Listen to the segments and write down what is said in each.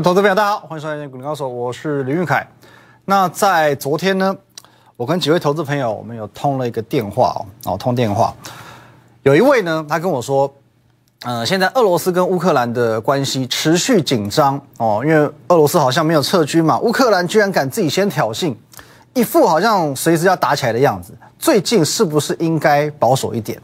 投资朋友，大家好，欢迎收看《股林高手》，我是林玉凯。那在昨天呢，我跟几位投资朋友，我们有通了一个电话哦，哦，通电话。有一位呢，他跟我说，呃，现在俄罗斯跟乌克兰的关系持续紧张哦，因为俄罗斯好像没有撤军嘛，乌克兰居然敢自己先挑衅，一副好像随时要打起来的样子。最近是不是应该保守一点？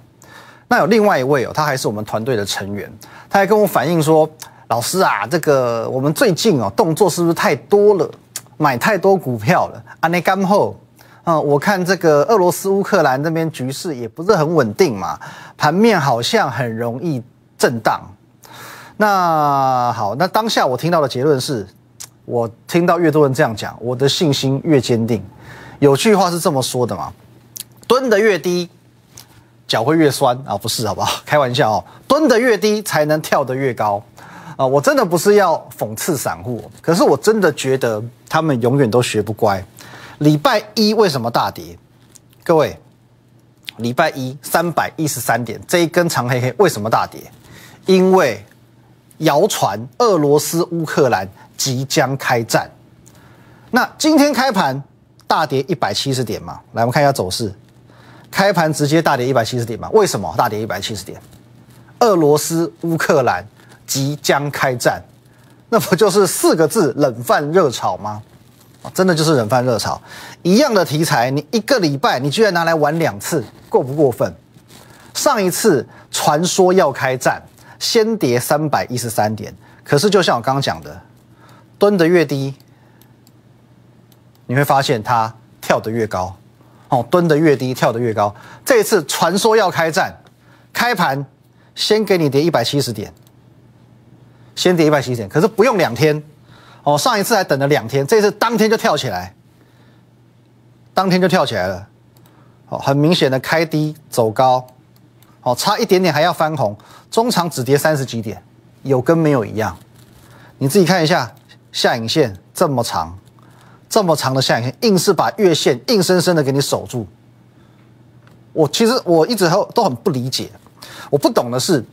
那有另外一位哦，他还是我们团队的成员，他还跟我反映说。老师啊，这个我们最近哦动作是不是太多了，买太多股票了？啊，那干后，嗯，我看这个俄罗斯乌克兰这边局势也不是很稳定嘛，盘面好像很容易震荡。那好，那当下我听到的结论是，我听到越多人这样讲，我的信心越坚定。有句话是这么说的嘛，蹲得越低，脚会越酸啊，不是好不好？开玩笑哦，蹲得越低才能跳得越高。啊，我真的不是要讽刺散户，可是我真的觉得他们永远都学不乖。礼拜一为什么大跌？各位，礼拜一三百一十三点这一根长黑黑为什么大跌？因为谣传俄罗斯乌克兰即将开战。那今天开盘大跌一百七十点嘛？来，我们看一下走势，开盘直接大跌一百七十点嘛？为什么大跌一百七十点？俄罗斯乌克兰。即将开战，那不就是四个字冷饭热炒吗？真的就是冷饭热炒，一样的题材，你一个礼拜你居然拿来玩两次，过不过分？上一次传说要开战，先跌三百一十三点，可是就像我刚刚讲的，蹲得越低，你会发现它跳得越高。哦，蹲得越低，跳得越高。这一次传说要开战，开盘先给你跌一百七十点。先跌一百七十点，可是不用两天，哦，上一次还等了两天，这次当天就跳起来，当天就跳起来了，哦，很明显的开低走高，哦，差一点点还要翻红，中长只跌三十几点，有跟没有一样，你自己看一下下影线这么长，这么长的下影线，硬是把月线硬生生的给你守住，我其实我一直都都很不理解，我不懂的是。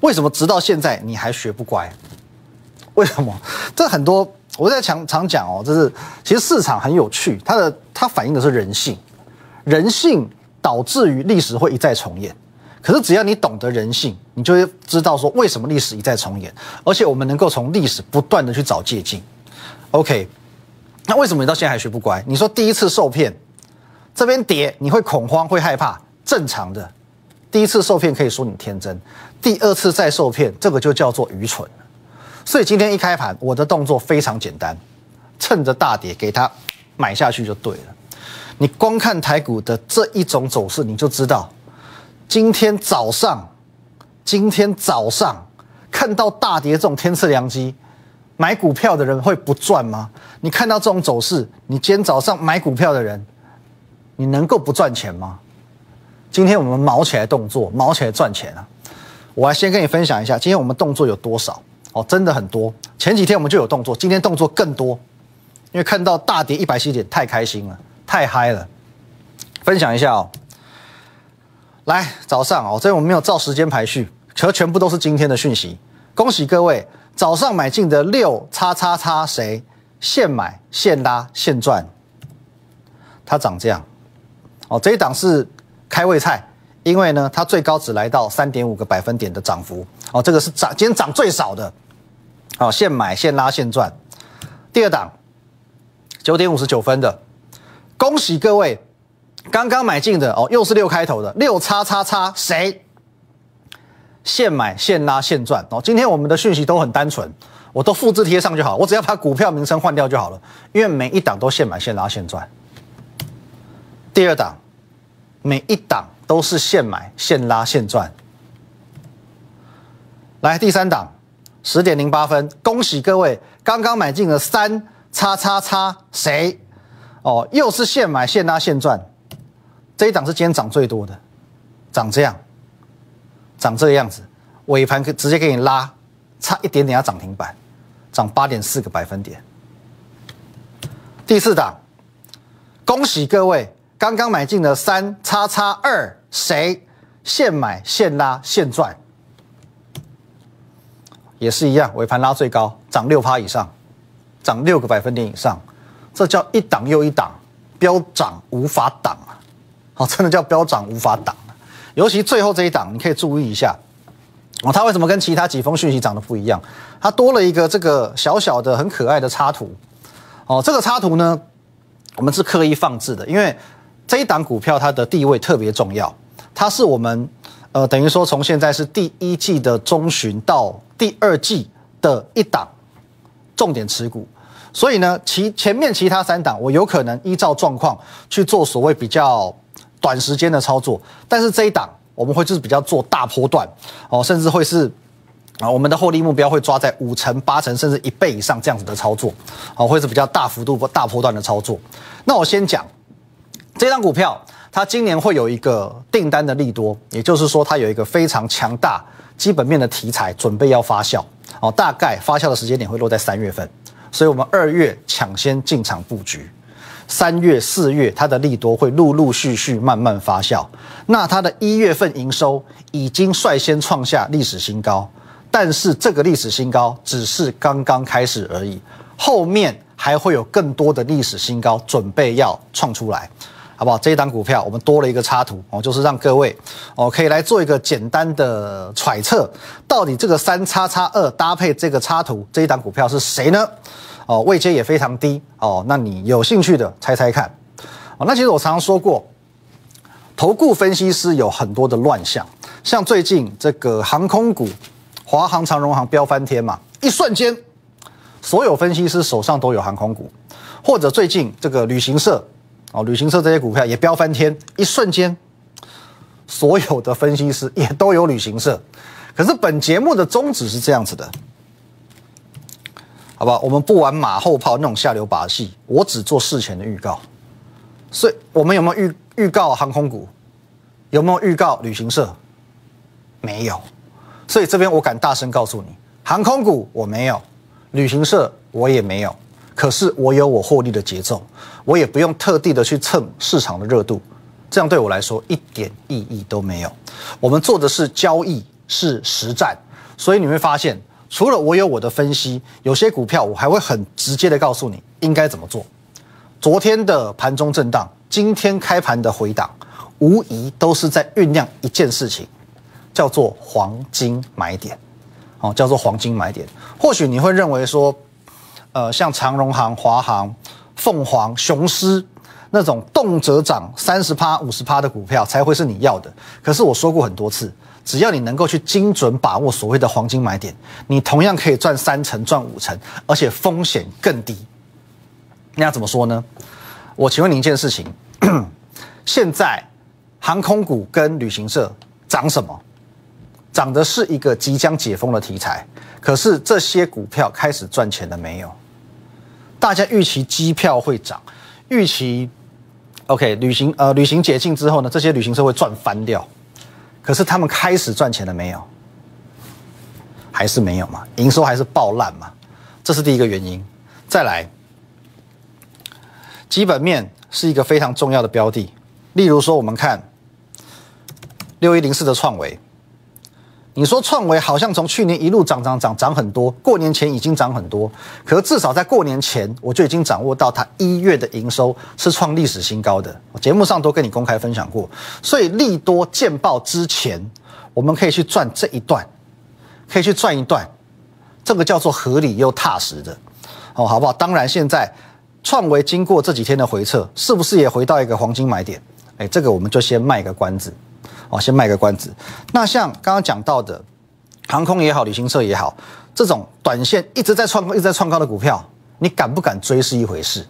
为什么直到现在你还学不乖？为什么？这很多我在常常讲哦，就是其实市场很有趣，它的它反映的是人性，人性导致于历史会一再重演。可是只要你懂得人性，你就会知道说为什么历史一再重演，而且我们能够从历史不断的去找借鉴。OK，那为什么你到现在还学不乖？你说第一次受骗，这边跌你会恐慌会害怕，正常的。第一次受骗可以说你天真，第二次再受骗，这个就叫做愚蠢所以今天一开盘，我的动作非常简单，趁着大跌给它买下去就对了。你光看台股的这一种走势，你就知道，今天早上，今天早上看到大跌这种天赐良机，买股票的人会不赚吗？你看到这种走势，你今天早上买股票的人，你能够不赚钱吗？今天我们毛起来动作，毛起来赚钱啊！我来先跟你分享一下，今天我们动作有多少哦，真的很多。前几天我们就有动作，今天动作更多，因为看到大跌一百七点，太开心了，太嗨了。分享一下哦，来早上哦，这我们没有照时间排序，可全部都是今天的讯息。恭喜各位，早上买进的六叉叉叉谁现买现拉现赚，它涨这样哦，这一档是。开胃菜，因为呢，它最高只来到三点五个百分点的涨幅哦，这个是涨今天涨最少的，哦，现买现拉现赚。第二档九点五十九分的，恭喜各位刚刚买进的哦，又是六开头的六叉叉叉，谁现买现拉现赚哦？今天我们的讯息都很单纯，我都复制贴上就好，我只要把股票名称换掉就好了，因为每一档都现买现拉现赚。第二档。每一档都是现买现拉现赚。来第三档，十点零八分，恭喜各位刚刚买进了三叉叉叉谁？哦，又是现买现拉现赚。这一档是今天涨最多的，涨这样，涨这个样子，尾盘可直接给你拉，差一点点要涨停板，涨八点四个百分点。第四档，恭喜各位。刚刚买进的三叉叉二，谁现买现拉现赚？也是一样，尾盘拉最高，涨六趴以上，涨六个百分点以上，这叫一档又一档，飙涨无法挡啊！好，真的叫飙涨无法挡！尤其最后这一档，你可以注意一下哦，它为什么跟其他几封讯息长得不一样？它多了一个这个小小的、很可爱的插图哦。这个插图呢，我们是刻意放置的，因为这一档股票它的地位特别重要，它是我们呃等于说从现在是第一季的中旬到第二季的一档重点持股，所以呢，其前面其他三档我有可能依照状况去做所谓比较短时间的操作，但是这一档我们会就是比较做大波段哦，甚至会是啊我们的获利目标会抓在五成、八成甚至一倍以上这样子的操作，哦，会是比较大幅度、大波段的操作。那我先讲。这张股票，它今年会有一个订单的利多，也就是说，它有一个非常强大基本面的题材准备要发酵哦，大概发酵的时间点会落在三月份，所以我们二月抢先进场布局，三月、四月它的利多会陆陆续续慢慢发酵。那它的一月份营收已经率先创下历史新高，但是这个历史新高只是刚刚开始而已，后面还会有更多的历史新高准备要创出来。好不好？这一档股票我们多了一个插图哦，就是让各位哦可以来做一个简单的揣测，到底这个三叉叉二搭配这个插图，这一档股票是谁呢？哦，位阶也非常低哦，那你有兴趣的猜猜看哦。那其实我常常说过，投顾分析师有很多的乱象，像最近这个航空股，华航、长荣航飙翻天嘛，一瞬间所有分析师手上都有航空股，或者最近这个旅行社。哦，旅行社这些股票也飙翻天，一瞬间，所有的分析师也都有旅行社。可是本节目的宗旨是这样子的，好吧？我们不玩马后炮那种下流把戏，我只做事前的预告。所以，我们有没有预预告航空股？有没有预告旅行社？没有。所以这边我敢大声告诉你，航空股我没有，旅行社我也没有。可是我有我获利的节奏，我也不用特地的去蹭市场的热度，这样对我来说一点意义都没有。我们做的是交易，是实战，所以你会发现，除了我有我的分析，有些股票我还会很直接的告诉你应该怎么做。昨天的盘中震荡，今天开盘的回档，无疑都是在酝酿一件事情，叫做黄金买点，哦，叫做黄金买点。或许你会认为说。呃，像长荣航、华航、凤凰、雄狮那种动辄涨三十趴、五十趴的股票才会是你要的。可是我说过很多次，只要你能够去精准把握所谓的黄金买点，你同样可以赚三成、赚五成，而且风险更低。那要怎么说呢？我请问你一件事情：现在航空股跟旅行社涨什么？涨的是一个即将解封的题材。可是这些股票开始赚钱了没有？大家预期机票会涨，预期 OK 旅行呃旅行解禁之后呢，这些旅行社会赚翻掉。可是他们开始赚钱了没有？还是没有嘛？营收还是爆烂嘛？这是第一个原因。再来，基本面是一个非常重要的标的。例如说，我们看六一零四的创维。你说创维好像从去年一路涨涨涨涨很多，过年前已经涨很多，可是至少在过年前我就已经掌握到它一月的营收是创历史新高的，节目上都跟你公开分享过。所以利多见报之前，我们可以去赚这一段，可以去赚一段，这个叫做合理又踏实的，哦，好不好？当然，现在创维经过这几天的回撤，是不是也回到一个黄金买点？哎，这个我们就先卖个关子。哦，先卖个关子。那像刚刚讲到的，航空也好，旅行社也好，这种短线一直在创、一直在创高的股票，你敢不敢追是一回事，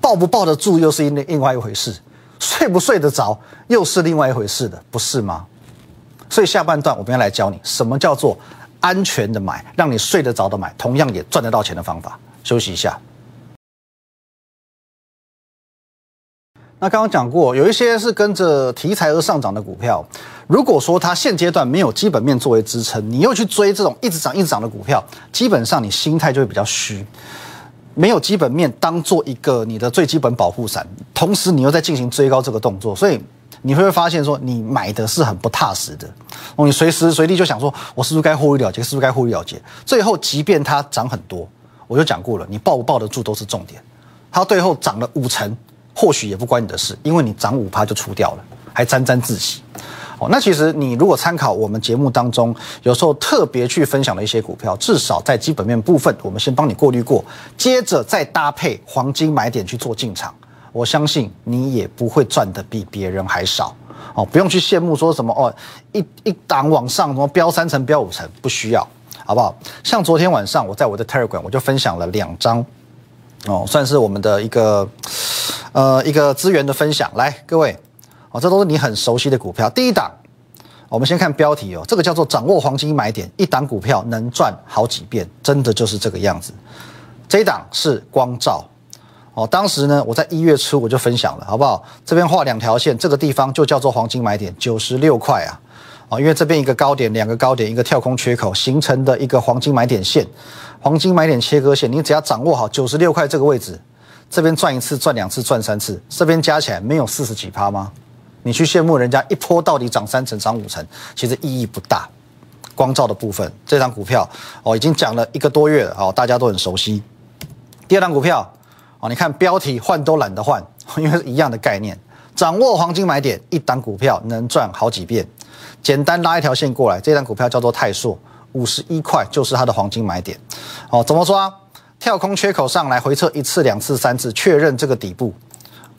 抱不抱得住又是另另外一回事，睡不睡得着又是另外一回事的，不是吗？所以下半段我们要来教你什么叫做安全的买，让你睡得着的买，同样也赚得到钱的方法。休息一下。那刚刚讲过，有一些是跟着题材而上涨的股票。如果说它现阶段没有基本面作为支撑，你又去追这种一直涨、一直涨的股票，基本上你心态就会比较虚。没有基本面当做一个你的最基本保护伞，同时你又在进行追高这个动作，所以你会发现说你买的是很不踏实的哦，你随时随地就想说，我是不是该获利了结？是不是该获利了结？最后即便它涨很多，我就讲过了，你抱不抱得住都是重点。它最后涨了五成，或许也不关你的事，因为你涨五趴就出掉了，还沾沾自喜。哦，那其实你如果参考我们节目当中有时候特别去分享的一些股票，至少在基本面部分，我们先帮你过滤过，接着再搭配黄金买点去做进场，我相信你也不会赚的比别人还少。哦，不用去羡慕说什么哦，一一档往上什么飙三成、飙五成，不需要，好不好？像昨天晚上我在我的 Telegram 我就分享了两张，哦，算是我们的一个呃一个资源的分享，来各位。哦这都是你很熟悉的股票。第一档，我们先看标题哦，这个叫做掌握黄金买点，一档股票能赚好几遍，真的就是这个样子。这一档是光照哦，当时呢，我在一月初我就分享了，好不好？这边画两条线，这个地方就叫做黄金买点，九十六块啊，哦，因为这边一个高点，两个高点，一个跳空缺口形成的一个黄金买点线，黄金买点切割线，你只要掌握好九十六块这个位置，这边赚一次，赚两次，赚三次，这边加起来没有四十几趴吗？你去羡慕人家一波到底涨三成、涨五成，其实意义不大。光照的部分，这张股票哦，已经讲了一个多月了哦，大家都很熟悉。第二张股票哦，你看标题换都懒得换，因为是一样的概念。掌握黄金买点，一档股票能赚好几遍。简单拉一条线过来，这张股票叫做泰硕，五十一块就是它的黄金买点。哦，怎么抓？跳空缺口上来回撤一次、两次、三次，确认这个底部。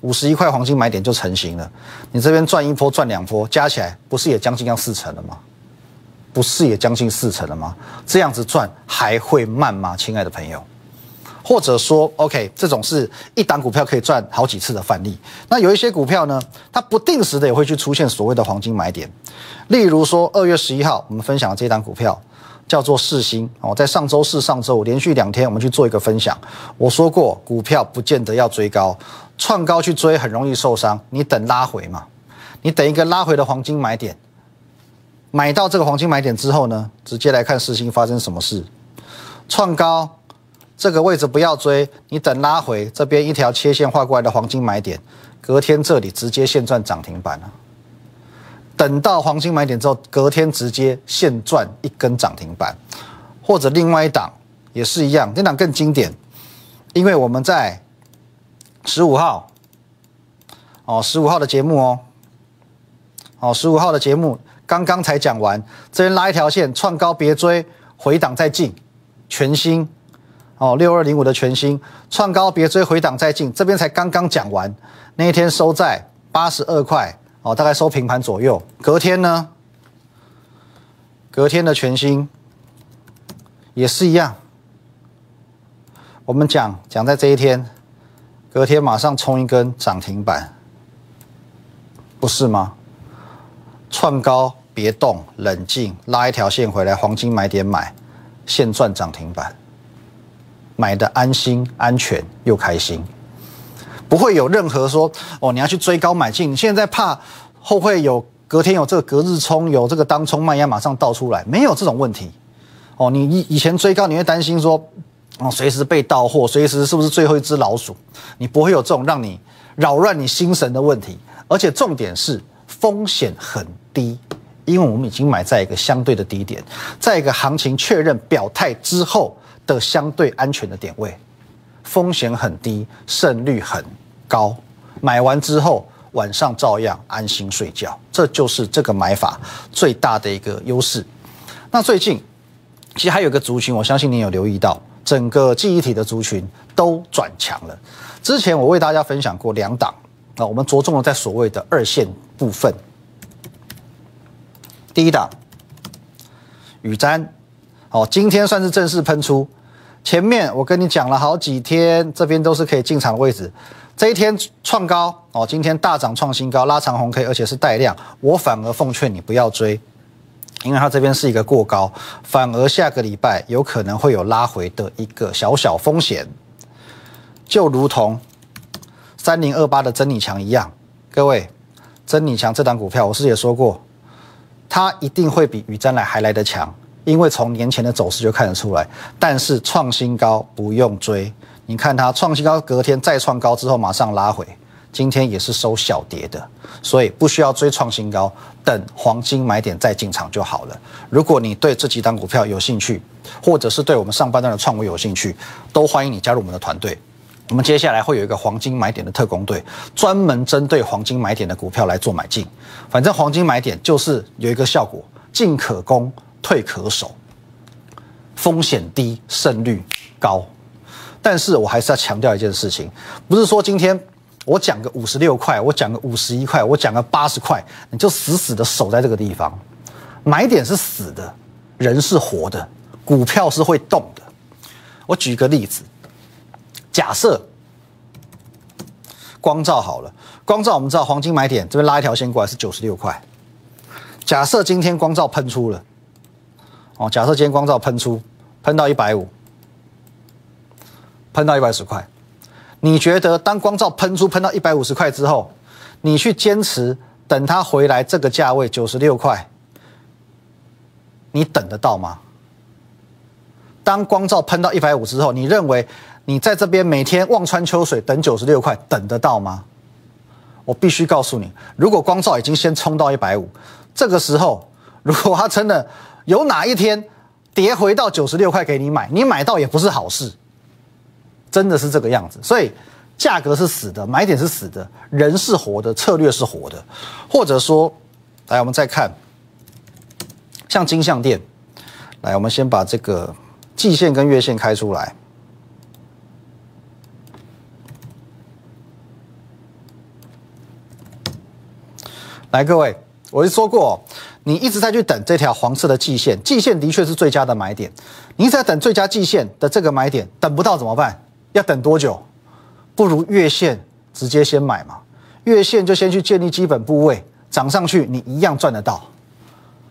五十一块黄金买点就成型了，你这边赚一波赚两波，加起来不是也将近要四成了吗？不是也将近四成了吗？这样子赚还会慢吗，亲爱的朋友？或者说，OK，这种是一档股票可以赚好几次的范例。那有一些股票呢，它不定时的也会去出现所谓的黄金买点。例如说，二月十一号我们分享的这档股票叫做四星哦，在上周四、上周五连续两天我们去做一个分享，我说过股票不见得要追高。创高去追很容易受伤，你等拉回嘛，你等一个拉回的黄金买点，买到这个黄金买点之后呢，直接来看四星发生什么事。创高这个位置不要追，你等拉回这边一条切线画过来的黄金买点，隔天这里直接现赚涨停板了。等到黄金买点之后，隔天直接现赚一根涨停板，或者另外一档也是一样，这档更经典，因为我们在。十五号，哦，十五号的节目哦，哦，十五号的节目刚刚才讲完，这边拉一条线，创高别追，回档再进，全新，哦，六二零五的全新，创高别追，回档再进，这边才刚刚讲完，那一天收在八十二块，哦，大概收平盘左右，隔天呢，隔天的全新也是一样，我们讲讲在这一天。隔天马上冲一根涨停板，不是吗？创高别动，冷静，拉一条线回来，黄金买点买，现赚涨停板，买的安心、安全又开心，不会有任何说哦，你要去追高买进，你现在怕后会有隔天有这个隔日冲，有这个当冲卖压马上倒出来，没有这种问题。哦，你以以前追高你会担心说。哦，随时被盗货，随时是不是最后一只老鼠？你不会有这种让你扰乱你心神的问题，而且重点是风险很低，因为我们已经买在一个相对的低点，在一个行情确认表态之后的相对安全的点位，风险很低，胜率很高。买完之后晚上照样安心睡觉，这就是这个买法最大的一个优势。那最近其实还有个族群，我相信你有留意到。整个记忆体的族群都转强了。之前我为大家分享过两档啊，我们着重了在所谓的二线部分。第一档雨瞻，哦，今天算是正式喷出。前面我跟你讲了好几天，这边都是可以进场的位置。这一天创高哦，今天大涨创新高，拉长红 K，而且是带量。我反而奉劝你不要追。因为它这边是一个过高，反而下个礼拜有可能会有拉回的一个小小风险，就如同三零二八的真理强一样。各位，真理强这档股票，我是也说过，它一定会比宇瞻来还来得强，因为从年前的走势就看得出来。但是创新高不用追，你看它创新高隔天再创高之后马上拉回，今天也是收小跌的，所以不需要追创新高，等黄金买点再进场就好了。如果你对这几档股票有兴趣，或者是对我们上半段的创维有兴趣，都欢迎你加入我们的团队。我们接下来会有一个黄金买点的特工队，专门针对黄金买点的股票来做买进。反正黄金买点就是有一个效果，进可攻，退可守，风险低，胜率高。但是我还是要强调一件事情，不是说今天我讲个五十六块，我讲个五十一块，我讲个八十块，你就死死的守在这个地方。买点是死的，人是活的，股票是会动的。我举个例子。假设光照好了，光照我们知道黄金买点这边拉一条线过来是九十六块。假设今天光照喷出了，哦，假设今天光照喷出，喷到一百五，喷到一百五十块，你觉得当光照喷出喷到一百五十块之后，你去坚持等它回来这个价位九十六块，你等得到吗？当光照喷到一百五之后，你认为？你在这边每天望穿秋水等九十六块，等得到吗？我必须告诉你，如果光照已经先冲到一百五，这个时候如果它真的有哪一天跌回到九十六块给你买，你买到也不是好事，真的是这个样子。所以价格是死的，买点是死的，人是活的，策略是活的。或者说，来我们再看，像金项店，来我们先把这个季线跟月线开出来。来，各位，我就说过，你一直在去等这条黄色的季线，季线的确是最佳的买点。你一直在等最佳季线的这个买点，等不到怎么办？要等多久？不如月线直接先买嘛，月线就先去建立基本部位，涨上去你一样赚得到。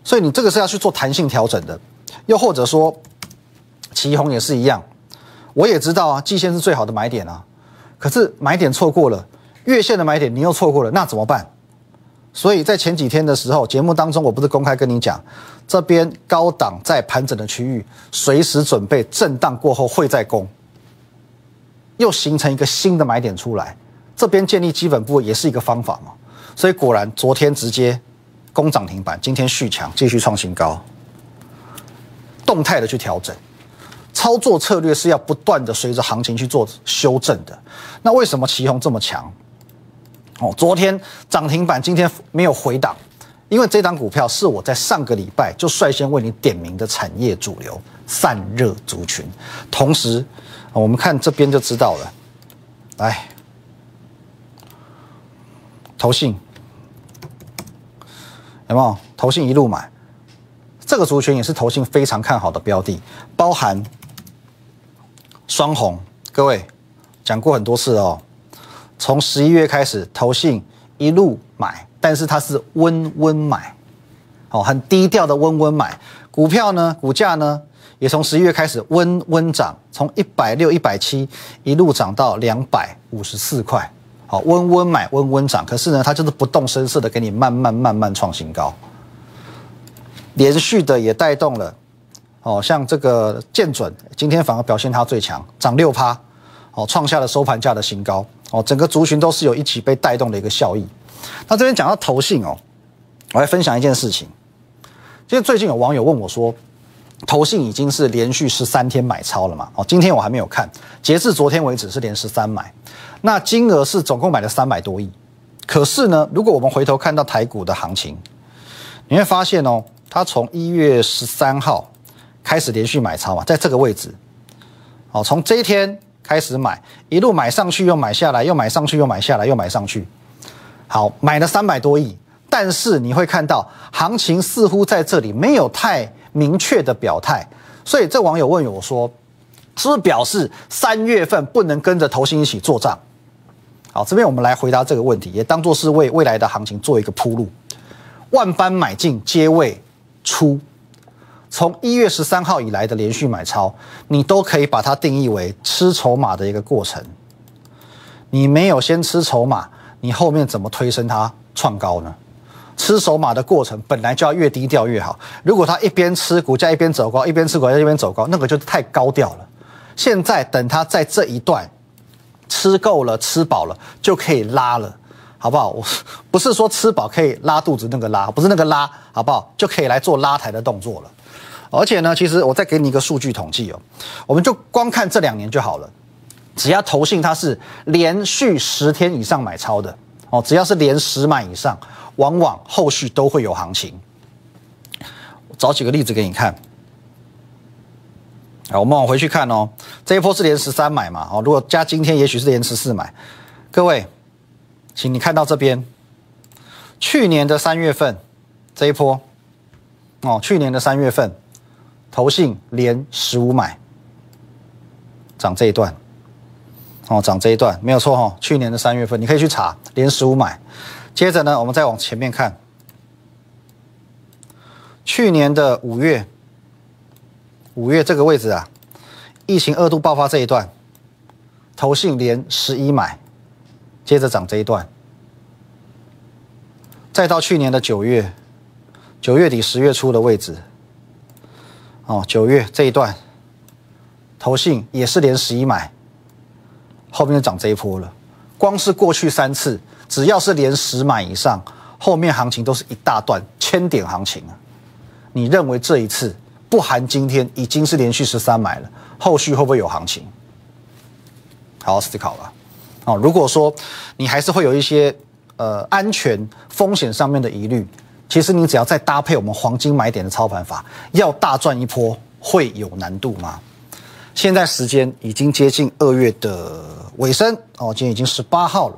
所以你这个是要去做弹性调整的。又或者说，旗红也是一样，我也知道啊，季线是最好的买点啊，可是买点错过了，月线的买点你又错过了，那怎么办？所以在前几天的时候，节目当中我不是公开跟你讲，这边高档在盘整的区域，随时准备震荡过后会再攻，又形成一个新的买点出来，这边建立基本部位也是一个方法嘛。所以果然昨天直接攻涨停板，今天续强继续创新高，动态的去调整，操作策略是要不断的随着行情去做修正的。那为什么旗红这么强？哦，昨天涨停板，今天没有回档，因为这档股票是我在上个礼拜就率先为你点名的产业主流散热族群。同时，我们看这边就知道了，来，投信有没有？投信一路买，这个族群也是投信非常看好的标的，包含双红。各位讲过很多次哦。从十一月开始，投信一路买，但是它是温温买，哦，很低调的温温买。股票呢，股价呢，也从十一月开始温温涨，从一百六、一百七一路涨到两百五十四块，好，温温买，温温涨。可是呢，它就是不动声色的给你慢慢慢慢创新高，连续的也带动了，哦，像这个建准今天反而表现它最强，涨六趴，哦，创下了收盘价的新高。哦，整个族群都是有一起被带动的一个效益。那这边讲到投信哦，我来分享一件事情。其实最近有网友问我说，投信已经是连续十三天买超了嘛？哦，今天我还没有看，截至昨天为止是连十三买，那金额是总共买了三百多亿。可是呢，如果我们回头看到台股的行情，你会发现哦，它从一月十三号开始连续买超嘛，在这个位置，哦，从这一天。开始买，一路买上去又买下来，又买上去又买下来，又买上去。好，买了三百多亿，但是你会看到行情似乎在这里没有太明确的表态，所以这网友问我说：“是不是表示三月份不能跟着投信一起做账？”好，这边我们来回答这个问题，也当做是为未来的行情做一个铺路。万般买进皆为出。从一月十三号以来的连续买超，你都可以把它定义为吃筹码的一个过程。你没有先吃筹码，你后面怎么推升它创高呢？吃筹码的过程本来就要越低调越好。如果它一边吃股价一边走高，一边吃股价一边走高，那个就太高调了。现在等它在这一段吃够了、吃饱了就可以拉了，好不好？我不是说吃饱可以拉肚子那个拉，不是那个拉，好不好？就可以来做拉抬的动作了。而且呢，其实我再给你一个数据统计哦，我们就光看这两年就好了。只要投信它是连续十天以上买超的哦，只要是连十买以上，往往后续都会有行情。找几个例子给你看。好，我们往回去看哦，这一波是连十三买嘛？哦，如果加今天，也许是连十四买。各位，请你看到这边，去年的三月份这一波，哦，去年的三月份，投信连十五买，涨这一段，哦，涨这一段没有错哈。去年的三月份，你可以去查，连十五买。接着呢，我们再往前面看，去年的五月。五月这个位置啊，疫情二度爆发这一段，投信连十一买，接着涨这一段，再到去年的九月，九月底十月初的位置，哦，九月这一段，投信也是连十一买，后面就涨这一波了。光是过去三次，只要是连十买以上，后面行情都是一大段千点行情啊！你认为这一次？不含今天已经是连续十三买了，后续会不会有行情？好好思考吧。哦，如果说你还是会有一些呃安全风险上面的疑虑，其实你只要再搭配我们黄金买点的操盘法，要大赚一波会有难度吗？现在时间已经接近二月的尾声哦，今天已经十八号了。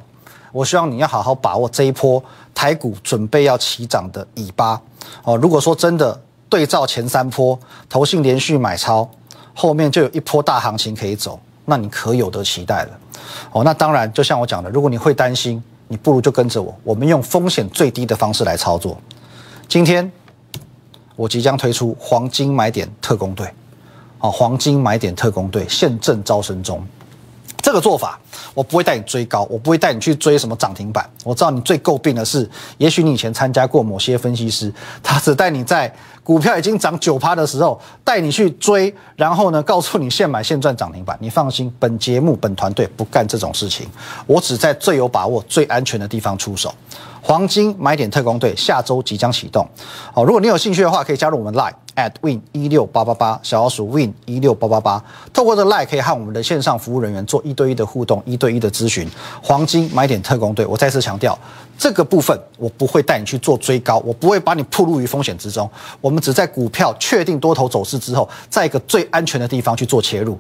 我希望你要好好把握这一波台股准备要起涨的尾巴哦。如果说真的，对照前三波，投信连续买超，后面就有一波大行情可以走，那你可有得期待了。哦，那当然，就像我讲的，如果你会担心，你不如就跟着我，我们用风险最低的方式来操作。今天我即将推出黄金买点特工队，哦，黄金买点特工队现正招生中。这个做法，我不会带你追高，我不会带你去追什么涨停板。我知道你最诟病的是，也许你以前参加过某些分析师，他只带你在股票已经涨九趴的时候带你去追，然后呢告诉你现买现赚涨停板。你放心，本节目本团队不干这种事情，我只在最有把握、最安全的地方出手。黄金买点特工队下周即将启动，好，如果你有兴趣的话，可以加入我们 Line at win 一六八八八小老鼠 win 一六八八八，透过这 Line 可以和我们的线上服务人员做一对一的互动，一对一的咨询。黄金买点特工队，我再次强调，这个部分我不会带你去做追高，我不会把你暴露于风险之中，我们只在股票确定多头走势之后，在一个最安全的地方去做切入，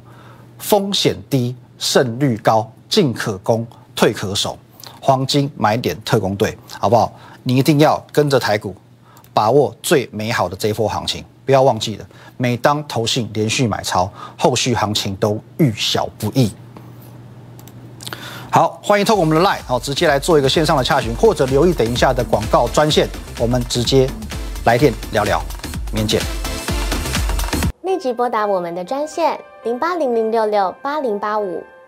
风险低，胜率高，进可攻，退可守。黄金买点特工队，好不好？你一定要跟着台股，把握最美好的这一波行情。不要忘记了，每当投信连续买超，后续行情都遇小不易。好，欢迎透过我们的 Line，好，直接来做一个线上的洽询，或者留意等一下的广告专线，我们直接来电聊聊，免见。立即拨打我们的专线零八零零六六八零八五。